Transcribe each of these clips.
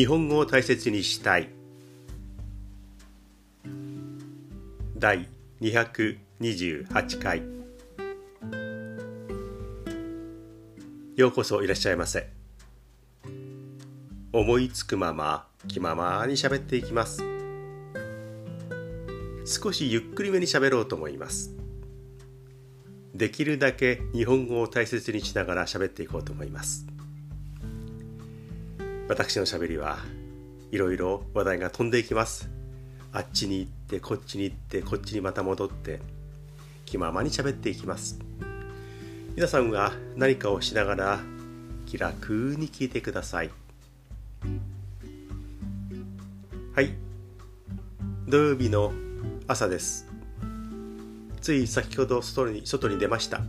日本語を大切にしたい。第228回。ようこそいらっしゃいませ。思いつくまま気ままに喋っていきます。少しゆっくりめに喋ろうと思います。できるだけ日本語を大切にしながら喋っていこうと思います。私のしゃべりはいろいろ話題が飛んでいきます。あっちに行ってこっちに行ってこっちにまた戻って気ままに喋っていきます。皆さんは何かをしながら気楽に聞いてください。はい。土曜日の朝です。つい先ほど外に外に出ました。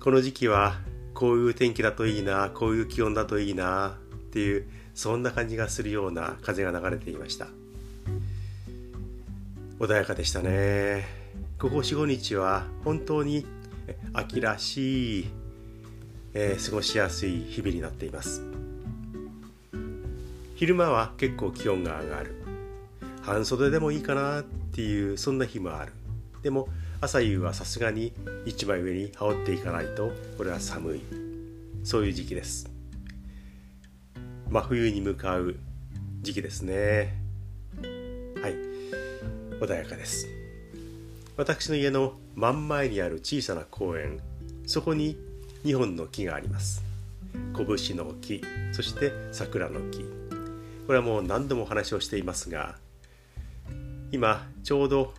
この時期はこういう天気だといいなこういう気温だといいなっていうそんな感じがするような風が流れていました。穏やかでしたね。ここ45日は本当に秋らしい、えー、過ごしやすい日々になっています。昼間は結構気温が上がる。半袖でもいいかなっていうそんな日もある。でも朝夕はさすがに一枚上に羽織っていかないとこれは寒い。そういう時期です。真冬に向かう時期ですね。はい。穏やかです。私の家の真ん前にある小さな公園。そこに2本の木があります。拳の木。そして桜の木。これはもう何度もお話をしていますが今ちょうど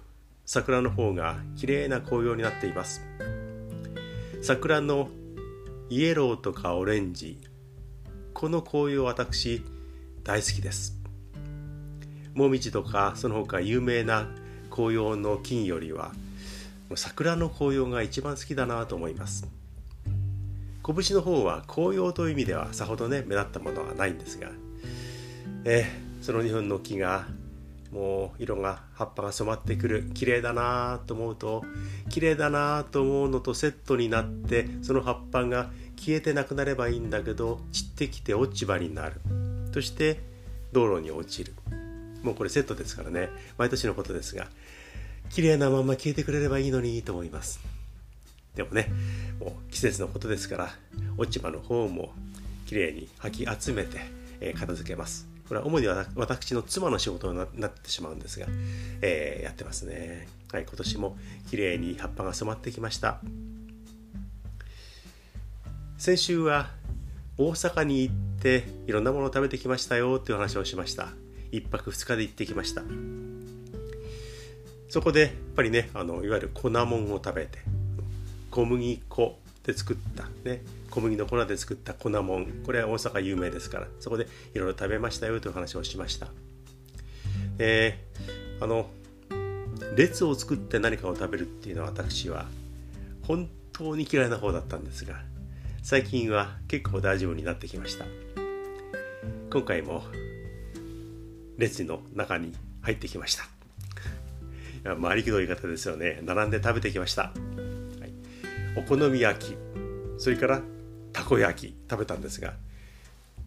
桜の方が綺麗な紅葉になっています。桜のイエローとかオレンジこの紅葉私大好きです。もみじとかその他有名な紅葉の金よりは桜の紅葉が一番好きだなと思います。拳の方は紅葉という意味ではさほどね目立ったものはないんですが、えー、その日本の木がもう色が葉っぱが染まってくる綺麗だなと思うと綺麗だなと思うのとセットになってその葉っぱが消えてなくなればいいんだけど散ってきて落ち葉になる。そして道路に落ちる。もうこれセットですからね。毎年のことですが綺麗なまま消えてくれればいいのにと思います。でもねもう季節のことですから落ち葉の方も綺麗に履き集めて、え、片付けます。これは主に私の妻の仕事になってしまうんですが、えー、やってますね。はい、今年も綺麗に葉っぱが染まってきました。先週は大阪に行っていろんなものを食べてきましたよっていう話をしました。1泊2日で行ってきました。そこでやっぱりね、あのいわゆる粉もんを食べて、小麦粉で作ったね、小麦の粉で作った粉もん。これは大阪有名ですから。そこでいろいろ食べましたよという話をしました。えー、あの列を作って何かを食べるっていうのは私は本当に嫌いな方だったんですが最近は結構大丈夫になってきました。今回も列の中に入ってきました。回りくどい方ですよね。並んで食べてきました、はい、お好み焼き。それからたこ焼き食べたんですが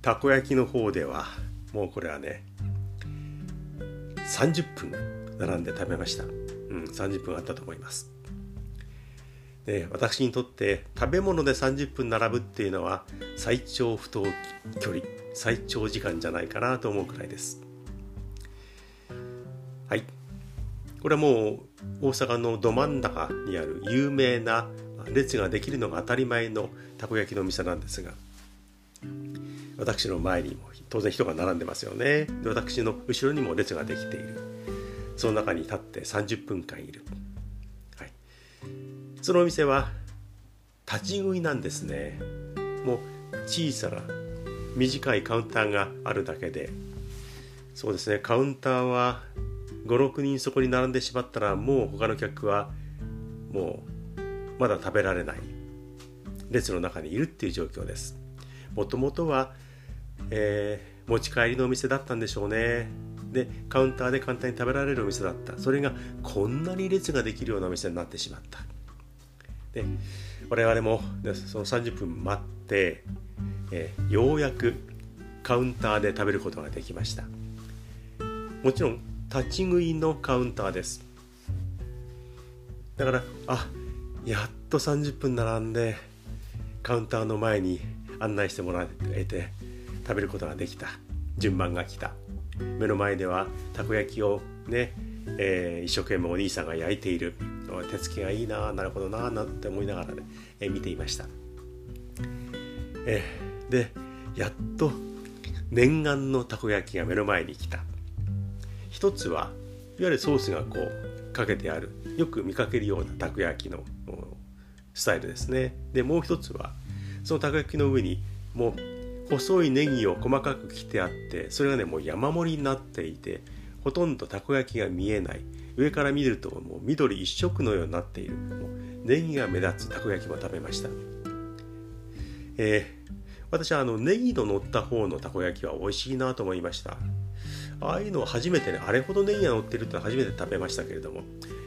たこ焼きの方ではもうこれはね30分並んで食べました。うん30分あったと思います。で私にとって食べ物で30分並ぶっていうのは最長不当距離最長時間じゃないかなと思うくらいです。はい。これはもう大阪のど真ん中にある有名な列ができるのが当たり前のたこ焼きの店なんですが私の前にも当然人が並んでますよね。で私の後ろにも列ができている。その中に立って30分間いる、はい、そのお店は立ち食いなんですね。もう小さな短いカウンターがあるだけで。そうですね。カウンターは56人そこに並んでしまったらもう他の客はもうまだ食べられない。列の中にいるっていう状況です。もともとは、えー、持ち帰りのお店だったんでしょうね。でカウンターで簡単に食べられるお店だった。それがこんなに列ができるようなお店になってしまった。で我々もその30分待って、えー、ようやくカウンターで食べることができました。もちろん立ち食いのカウンターです。だからあやっと30分並んでカウンターの前に案内してもらえて食べることができた。順番が来た。目の前ではたこ焼きをね、えー、一生懸命お兄さんが焼いている。手つきがいいななるほどななんて思いながらね、えー、見ていました、えー、でやっと念願のたこ焼きが目の前に来た。一つはいわゆるソースがこうかけてある。よく見かけるようなたこ焼きのスタイルですね。でもう一つはそのたこ焼きの上にもう細いネギを細かく切ってあってそれがねもう山盛りになっていてほとんどたこ焼きが見えない。上から見るともう緑一色のようになっている。もうネギが目立つたこ焼きも食べました。えー、私はあのネギの乗った方のたこ焼きは美味しいなと思いました。ああいうのは初めてねあれほどネギが乗ってるって初めて食べましたけれども、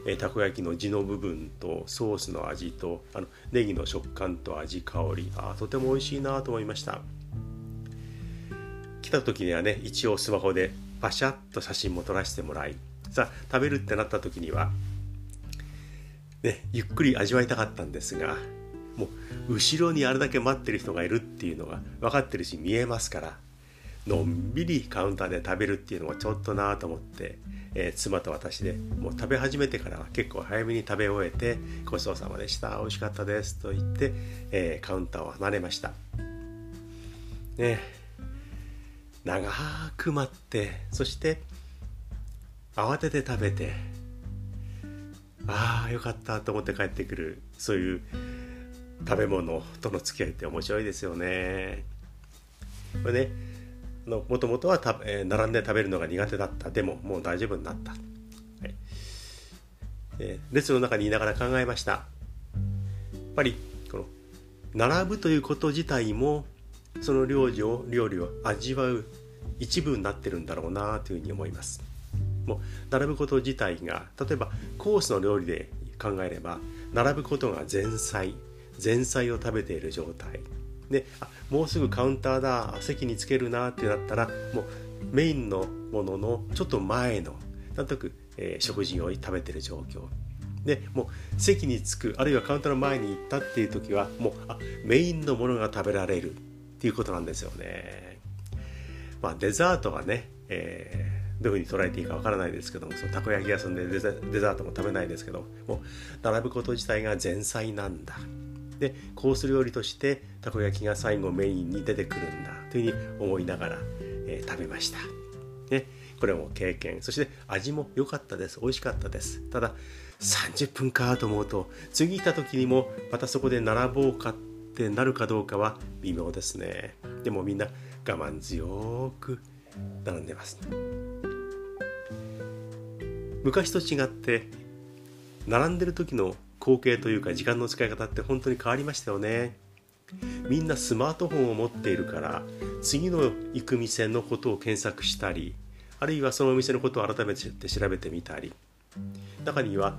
えー、たこ焼きの地の部分とソースの味とあのネギの食感と味香りあとても美味しいなと思いました。来た時にはね一応スマホでパシャッと写真も撮らせてもらいさあ食べるってなった時にはねゆっくり味わいたかったんですがもう後ろにあれだけ待ってる人がいるっていうのが分かってるし見えますからのんびりカウンターで食べるっていうのがちょっとなと思って、えー、妻と私でもう食べ始めてから結構早めに食べ終えて「ごちそうさまでした。美味しかったです」と言って、えー、カウンターを離れました。ね。長く待ってそして慌てて食べてああよかったと思って帰ってくるそういう食べ物との付き合いって面白いですよね。これねもともとはた、えー、並んで食べるのが苦手だった。でももう大丈夫になった、はい。えー、列の中にいながら考えました。やっぱりこの並ぶということ自体もその料理を料理を味わう一部になってるんだろうなというふうに思います。もう並ぶこと自体が例えばコースの料理で考えれば並ぶことが前菜。前菜を食べている状態。であもうすぐカウンターだ席につけるなってなったらもうメインのもののちょっと前のなんとなく、えー、食事を食べてる状況。でもう席に着くあるいはカウンターの前に行ったっていう時はもうあメインのものが食べられる。っていうことなんですよね。まあデザートはね、えー、どういうふうに捉えていいかわからないですけどもそのたこ焼き屋さんでデザートも食べないですけどもう並ぶこと自体が前菜なんだ。でコース料理としてたこ焼きが最後メインに出てくるんだというふうに思いながら、えー、食べました、ね、これも経験。そして味も良かったです。美味しかったです。ただ30分かと思うと次行った時にもまたそこで並ぼうかってなるかどうかは微妙ですね。でもみんな我慢強く並んでます。昔と違って並んでる時の光景というか時間の使い方って本当に変わりましたよね。みんなスマートフォンを持っているから次の行く店のことを検索したりあるいはそのお店のことを改めて調べてみたり。中には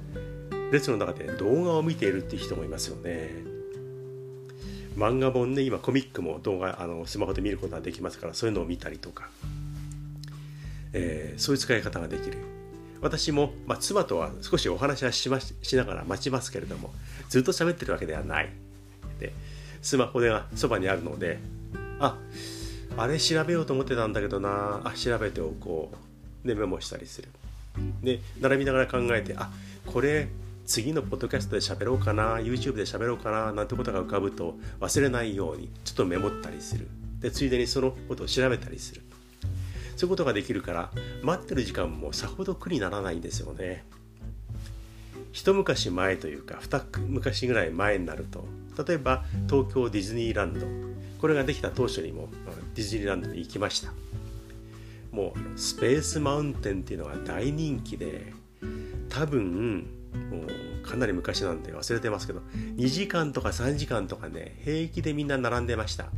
列の中で動画を見ているっていう人もいますよね。漫画本ね今コミックも動画あのスマホで見ることができますからそういうのを見たりとか、えー、そういう使い方ができる。私も、まあ、妻とは少しお話はしましながら待ちますけれどもずっと喋ってるわけではない。でスマホでそばにあるのでああれ調べようと思ってたんだけどなあ調べておこう。でメモしたりする。で並びながら考えてあこれ次のポッドキャストで喋ろうかな YouTube で喋ろうかななんてことが浮かぶと忘れないようにちょっとメモったりする。でついでにそのことを調べたりする。そういうことができるから待ってる時間もさほど苦にならないんですよね。一昔前というか二昔ぐらい前になると例えば東京ディズニーランド。これができた当初にもディズニーランドに行きました。もうスペースマウンテンっていうのが大人気で多分もうかなり昔なんで忘れてますけど2時間とか3時間とかね平気でみんな並んでました。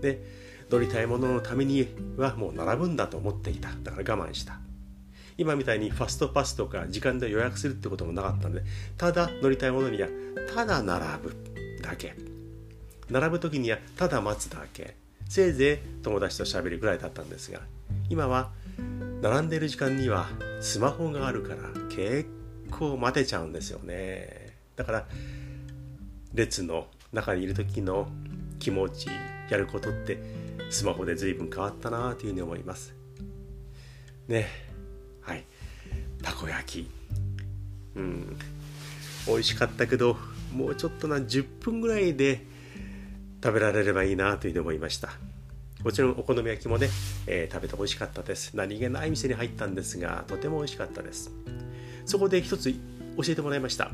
で乗りたいもののためにはもう並ぶんだと思っていた。だから我慢した。今みたいにファストパスとか時間で予約するってこともなかったのでただ乗りたいものにはただ並ぶだけ。並ぶ時にはただ待つだけ。せいぜい友達と喋るぐらいだったんですが今は並んでいる時間にはスマホがあるから結構待てちゃうんですよね。だから列の中にいる時の気持ちやることってスマホで随分変わったなというふうに思います。ね。はい。たこ焼き。うん。美味しかったけどもうちょっとな10分ぐらいで食べられればいいなというふうに思いました。もちろんお好み焼きもね、えー、食べて美味しかったです。何気ない店に入ったんですがとても美味しかったです。そこで一つ教えてもらいました。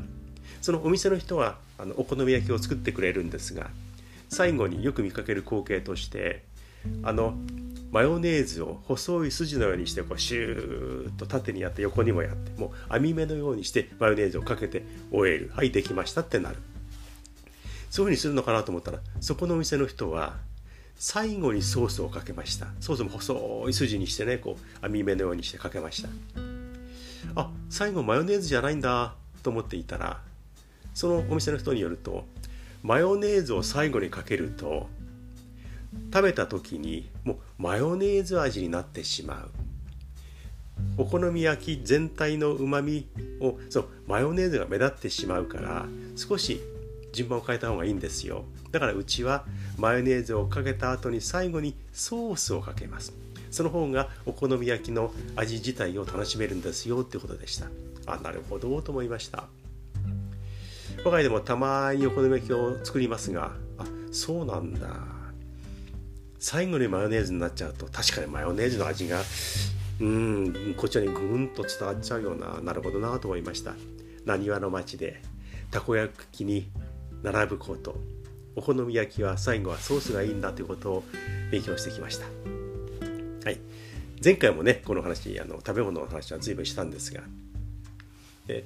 そのお店の人はあのお好み焼きを作ってくれるんですが最後によく見かける光景としてあのマヨネーズを細い筋のようにしてこうシューッと縦にやって横にもやってもう網目のようにしてマヨネーズをかけて終える。はいできましたってなる。そういうふうにするのかなと思ったらそこのお店の人は最後にソースをかけました。ソースも細い筋にしてねこう網目のようにしてかけました。あ最後マヨネーズじゃないんだと思っていたらそのお店の人によるとマヨネーズを最後にかけると食べた時にもうマヨネーズ味になってしまう。お好み焼き全体のうまみをそうマヨネーズが目立ってしまうから少し順番を変えた方がいいんですよ。だからうちはマヨネーズをかけた後に最後にソースをかけます。その方がお好み焼きの味自体を楽しめるんですよってことでした。あなるほどと思いました。我が家でもたまにお好み焼きを作りますがあそうなんだ。最後にマヨネーズになっちゃうと確かにマヨネーズの味がうんこちらにぐんと伝わっちゃうようななるほどなと思いました。なにわの町でたこ焼きに並ぶこと。お好み焼きは最後はソースがいいんだということを勉強してきました。はい。前回もねこの話あの食べ物の話は随分したんですが。で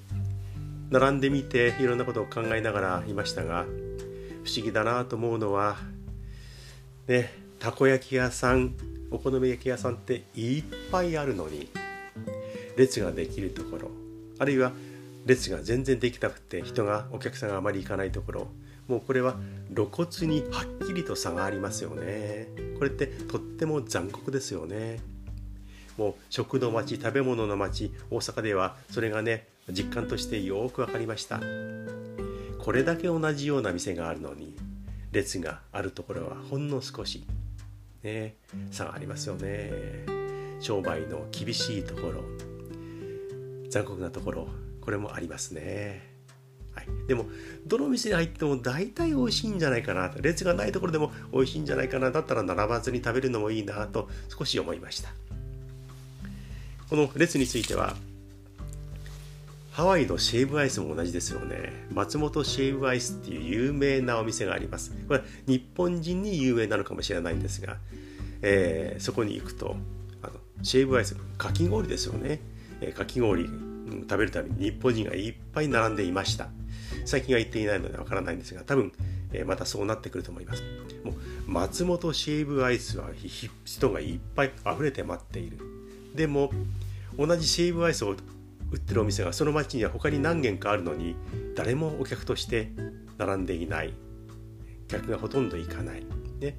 並んでみていろんなことを考えながらいましたが不思議だなと思うのはねたこ焼き屋さんお好み焼き屋さんっていっぱいあるのに列ができるところあるいは列が全然できなくて人がお客さんがあまり行かないところもうこれは露骨にはっきりと差がありますよね。これってとっても残酷ですよね。もう食の街食べ物の街大阪ではそれがね実感としてよく分かりました。これだけ同じような店があるのに列があるところはほんの少し。ね差がありますよね。商売の厳しいところ残酷なところこれもありますね。はい、でもどの店に入っても大体美味しいんじゃないかなと。列がないところでも美味しいんじゃないかな。だったら並ばずに食べるのもいいなと少し思いました。この列についてはハワイのシェーブアイスも同じですよね。松本シェーブアイスっていう有名なお店があります。これ日本人に有名なのかもしれないんですが、えー、そこに行くとあのシェーブアイスかき氷ですよね、えー、かき氷食べるために日本人がいっぱい並んでいました。最近は行っていないのでわからないんですが多分、えー、またそうなってくると思います。もう松本シェーブアイスは人がいっぱい溢れて待っている。でも同じシェーブアイスを売ってるお店がその町には他に何軒かあるのに誰もお客として並んでいない。客がほとんど行かない。で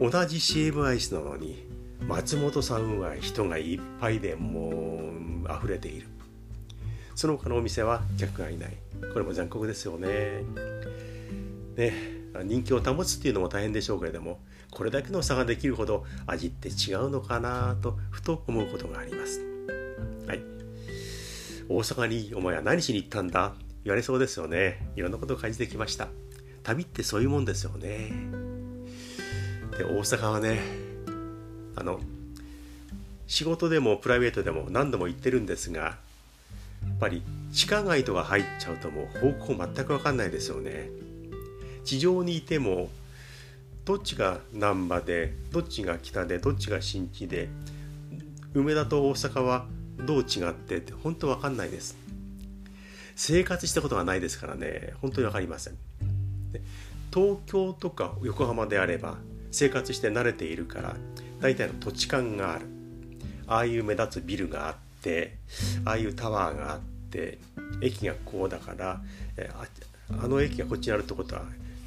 同じシェーブアイスなのに松本さんは人がいっぱいでもう溢れている。その他のお店は客がいない。これも残酷ですよね。ね人気を保つっていうのも大変でしょうけれどもこれだけの差ができるほど味って違うのかなとふと思うことがあります。大阪にお前は何しに行ったんだ？言われそうですよね。いろんなことを感じてきました。旅ってそういうもんですよね。で大阪はねあの仕事でもプライベートでも何度も行ってるんですがやっぱり地下街とか入っちゃうともう方向全く分かんないですよね。地上にいてもどっちが難波でどっちが北でどっちが新地で梅田と大阪はどう違って？って本当分かんないです。生活したことがないですからね。本当に分かりません。東京とか横浜であれば生活して慣れているから大体の土地勘がある。ああいう目立つビルがあってああいうタワーがあって駅がこうだからあの駅がこっちにあるってことは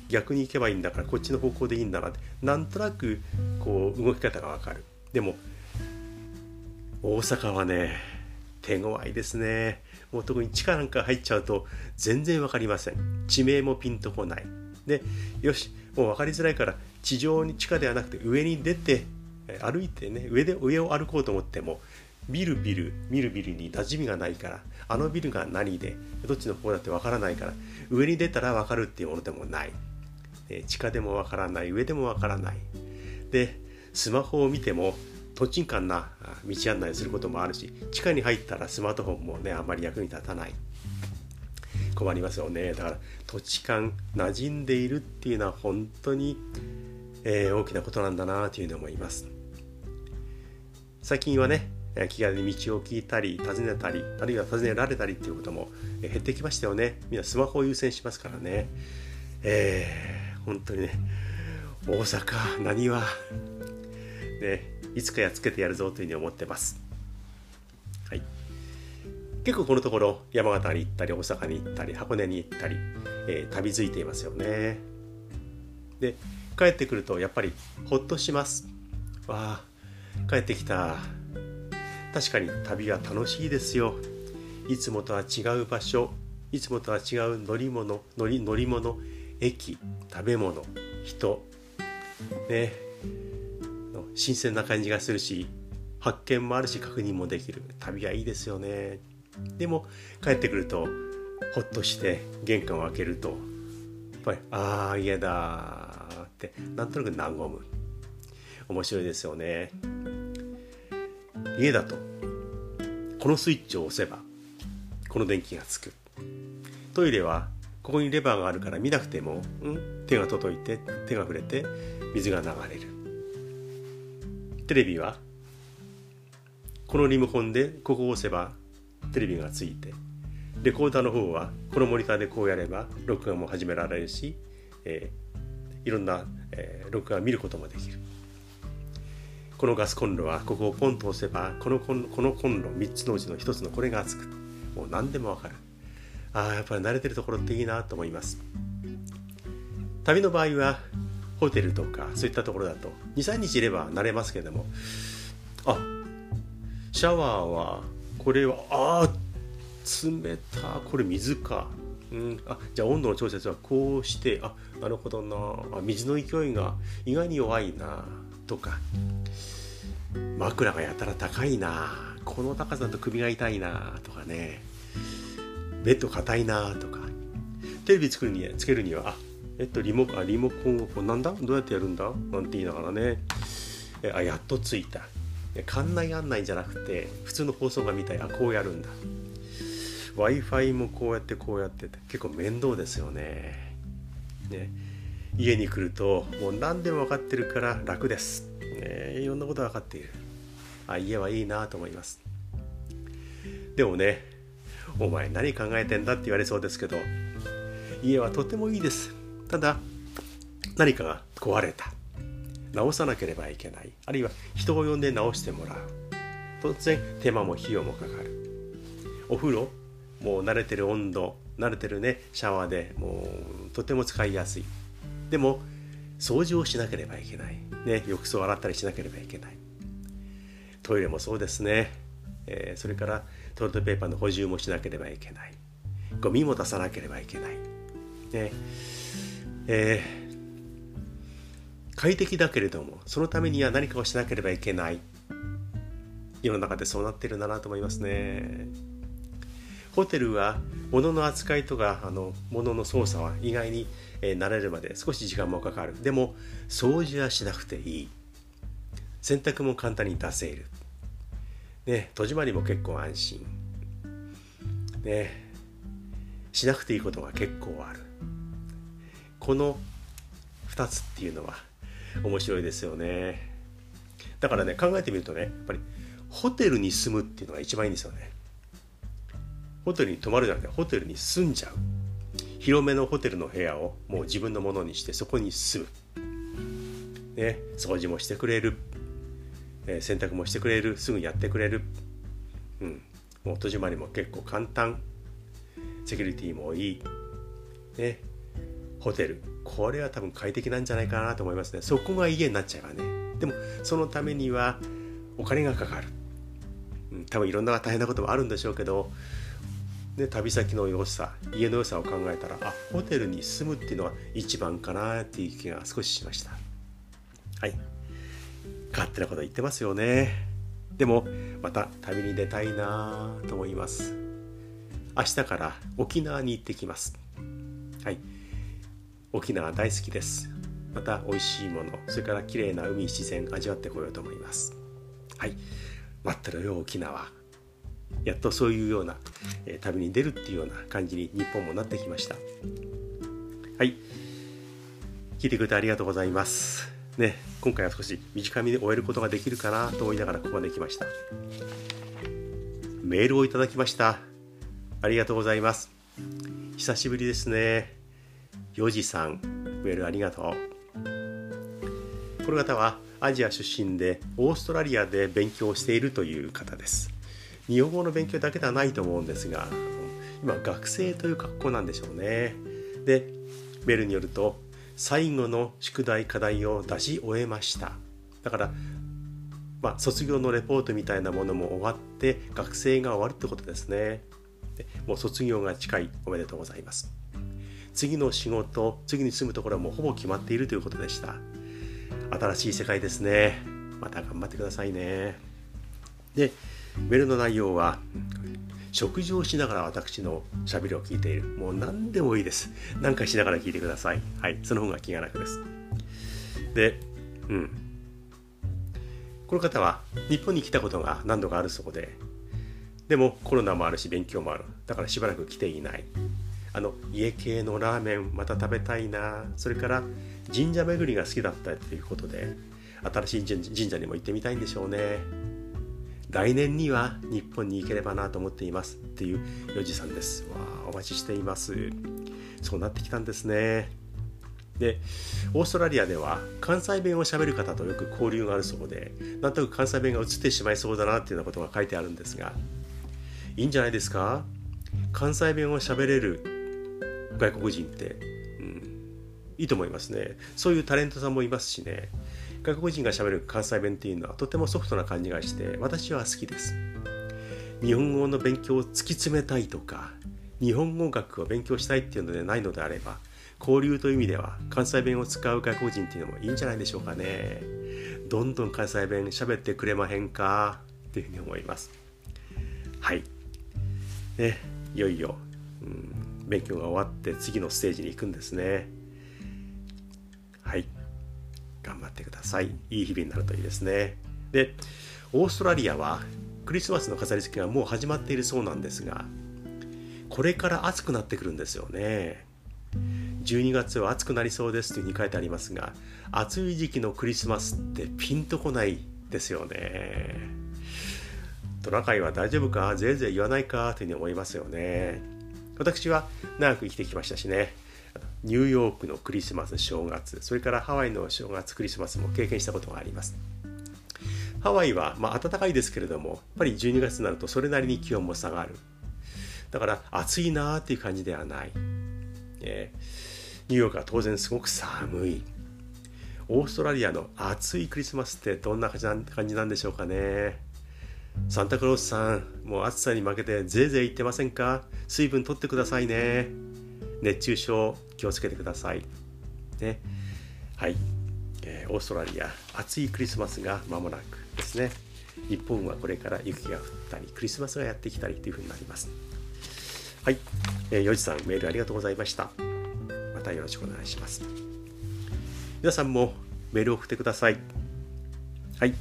逆に行けばいいんだからこっちの方向でいいんだなってなんとなくこう動き方がわかる。でも大阪はね手強いですね。もう特に地下なんか入っちゃうと全然分かりません。地名もピンとこない。でよしもう分かりづらいから地上に地下ではなくて上に出て歩いてね上で上を歩こうと思ってもビルビル見るビルに馴染みがないからあのビルが何でどっちの方だって分からないから上に出たら分かるっていうものでもない、地下でも分からない上でも分からない。でスマホを見てもとちんかんな道案内することもあるし地下に入ったらスマートフォンもねあんまり役に立たない。困りますよね。だから土地勘馴染んでいるっていうのは本当に、えー、大きなことなんだなというふうに思います。最近はね気軽に道を聞いたり尋ねたりあるいは尋ねられたりっていうことも減ってきましたよね。みんなスマホを優先しますからね。えー、本当にね大阪何はねいつかやっつけてやるぞというふうに思ってます。はい。結構このところ山形に行ったり大阪に行ったり箱根に行ったり、えー、旅づいていますよね。で帰ってくるとやっぱりほっとします。わあ帰ってきた。確かに旅は楽しいですよ。いつもとは違う場所いつもとは違う乗り物乗り乗り物駅食べ物人ね。新鮮な感じがするし発見もあるし確認もできる。旅はいいですよね。でも帰ってくるとほっとして玄関を開けるとやっぱりああ家だってなんとなく和む。面白いですよね。家だとこのスイッチを押せばこの電気がつく。トイレはここにレバーがあるから見なくても、うん、手が届いて手が触れて水が流れる。テレビはこのリモコンでここを押せばテレビがついてレコーダーの方はこのモニターでこうやれば録画も始められるし、えー、いろんな、えー、録画を見ることもできる。このガスコンロはここをポンと押せばこのコンこのコンロ3つのうちの1つのこれがつくもう何でもわかる。ああやっぱり慣れてるところっていいなと思います。旅の場合はホテルとかそういったところだと。23日いれば慣れますけども。あシャワーはこれはあ冷たこれ水か。うん、あじゃあ温度の調節はこうしてあなるほどな。あ水の勢いが意外に弱いな。とか。枕がやたら高いな。この高さだと首が痛いな。とかね。ベッド硬いな。とか。テレビ作るにつけるにはあえっとリモあリモコンをこうなんだ？どうやってやるんだ？なんて言いながらね。えあやっとついた。館内案内じゃなくて普通の放送が見たい。あこうやるんだ。W i f i もこうやってこうやってって結構面倒ですよね。ね。家に来るともう何でも分かってるから楽です、ね、いろんなこと分かっている。あ家はいいなと思います。でもねお前何考えてんだって言われそうですけど家はとてもいいです。ただ何かが壊れた。直さなければいけない。あるいは人を呼んで直してもらう。当然手間も費用もかかる。お風呂もう慣れてる温度慣れてるねシャワーでもうとても使いやすい。でも掃除をしなければいけない、ね、浴槽を洗ったりしなければいけない。トイレもそうですね、えー、それからトイレットペーパーの補充もしなければいけない。ゴミも出さなければいけない、ね。えー、快適だけれどもそのためには何かをしなければいけない。世の中でそうなってるんだなと思いますね。ホテルは物の扱いとかあの物の操作は意外に、えー、慣れるまで少し時間もかかる。でも掃除はしなくていい。洗濯も簡単に出せる。ね戸締まりも結構安心。ねしなくていいことが結構ある。この2つっていうのは面白いですよね。だからね考えてみるとねやっぱりホテルに住むっていうのが一番いいんですよね。ホテルに泊まるじゃなくてホテルに住んじゃう。広めのホテルの部屋をもう自分のものにしてそこに住む。ね掃除もしてくれる。えー、洗濯もしてくれる。すぐやってくれる、うん、もう戸締まりも結構簡単。セキュリティもいい、ね、ホテル。これは多分快適なんじゃないかなと思いますね。そこが家になっちゃえばね。でもそのためにはお金がかかる、うん、多分いろんな大変なこともあるんでしょうけどで旅先の良さ家の良さを考えたらあホテルに住むっていうのは一番かなっていう気が少ししました。はい。勝手なこと言ってますよね。でもまた旅に出たいなと思います。明日から沖縄に行ってきます。はい。沖縄大好きです。また美味しいものそれから綺麗な海自然味わってこようと思います。はい。待ってろよ沖縄。やっとそういうような、えー、旅に出るっていうような感じに日本もなってきました。はい。聞いてくれてありがとうございます。ね今回は少し短めに終えることができるかなと思いながらここまで来ました。メールをいただきました。ありがとうございます。久しぶりですね。よじさんメールありがとう。この方はアジア出身でオーストラリアで勉強しているという方です。日本語の勉強だけではないと思うんですが今学生という格好なんでしょうね。でメールによると最後の宿題課題を出し終えました。だからまあ、卒業のレポートみたいなものも終わって学生が終わるってことですね。もう卒業が近いおめでとうございます。次の仕事次に住むところはもうほぼ決まっているということでした。新しい世界ですね。また頑張ってくださいね。でメールの内容は食事をしながら私のしゃべりを聞いている。もう何でもいいです。何かしながら聞いてください。はいその方が気が楽です。でうん。この方は日本に来たことが何度かあるそうで。でもコロナもあるし勉強もある。だからしばらく来ていない。あの家系のラーメンまた食べたいな。それから神社巡りが好きだったということで新しい神社にも行ってみたいんでしょうね。来年には日本に行ければなと思っています。っていうヨジさんです。わあお待ちしています。そうなってきたんですね。でオーストラリアでは関西弁をしゃべる方とよく交流があるそうでなんとなく関西弁が移ってしまいそうだなっていうようなことが書いてあるんですがいいんじゃないですか？関西弁をしゃべれる外国人って、うん、いいと思いますね。そういうタレントさんもいますしね。外国人がしゃべる関西弁っていうのはとてもソフトな感じがして私は好きです。日本語の勉強を突き詰めたいとか日本語学を勉強したいっていうのでないのであれば交流という意味では関西弁を使う外国人っていうのもいいんじゃないでしょうかね。どんどん関西弁喋ってくれまへんか？っていうふうに思います。はい。ねいよいよ、うん、勉強が終わって次のステージに行くんですね。はい。頑張ってください。いい日々になるといいですね。でオーストラリアはクリスマスの飾り付けがもう始まっているそうなんですがこれから暑くなってくるんですよね。12月は暑くなりそうですというふうに書いてありますが暑い時期のクリスマスってピンとこないですよね。トナカイは大丈夫か？ぜいぜい言わないか？というふうに思いますよね。私は長く生きてきましたしね。ニューヨークのクリスマス正月それからハワイの正月クリスマスも経験したことがあります。ハワイは、まあ、暖かいですけれどもやっぱり12月になるとそれなりに気温も下がる。だから暑いなーっていう感じではない、えー、ニューヨークは当然すごく寒い。オーストラリアの暑いクリスマスってどんな感じなんでしょうかね。サンタクロースさんもう暑さに負けてぜいぜい言ってませんか？水分取ってくださいね熱中症気をつけてください。ね、はい、えー、オーストラリア暑いクリスマスが間もなくですね。日本はこれから雪が降ったりクリスマスがやってきたりというふうになります。はい、えー、よじさんメールありがとうございました。またよろしくお願いします。皆さんもメールを送ってください。はい、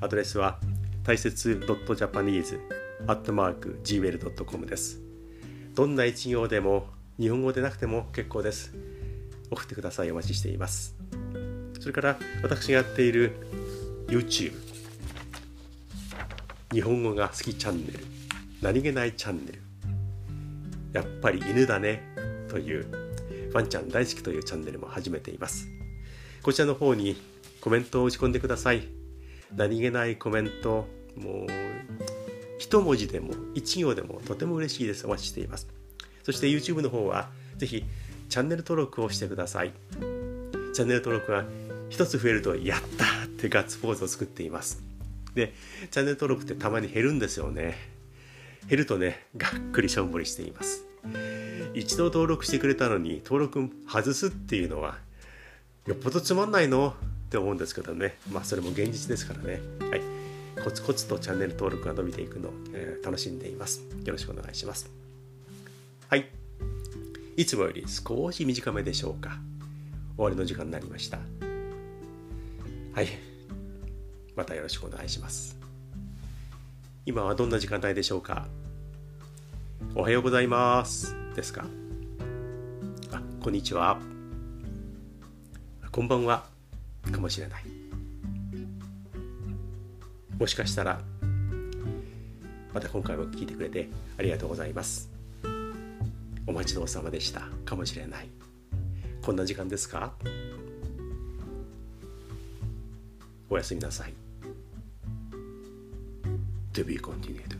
アドレスは大切 .japanese.gmail.com です。どんな一行でも日本語でなくても結構です。送ってください。お待ちしています。それから私がやっている YouTube 日本語が好きチャンネル。何気ないチャンネル。やっぱり犬だね。というワンちゃん大好きというチャンネルも始めています。こちらの方にコメントを打ち込んでください。何気ないコメントもう一文字でも一行でもとても嬉しいです。お待ちしています。そして YouTube の方はぜひチャンネル登録をしてください。チャンネル登録が一つ増えるとやったってガッツポーズを作っています。でチャンネル登録ってたまに減るんですよね。減るとねがっくりしょんぼりしています。一度登録してくれたのに登録外すっていうのはよっぽどつまんないの。って思うんですけどね。まあそれも現実ですからね。はい。コツコツとチャンネル登録が伸びていくのを、えー、楽しんでいます。よろしくお願いします。はい。いつもより少し短めでしょうか。終わりの時間になりました。はい。またよろしくお願いします。今はどんな時間帯でしょうか。おはようございます。ですか？あこんにちは。こんばんは。かもしれない。もしかしたらまた今回も聞いてくれてありがとうございます。お待ちどうさまでした。かもしれない。こんな時間ですか？おやすみなさい。To be continued.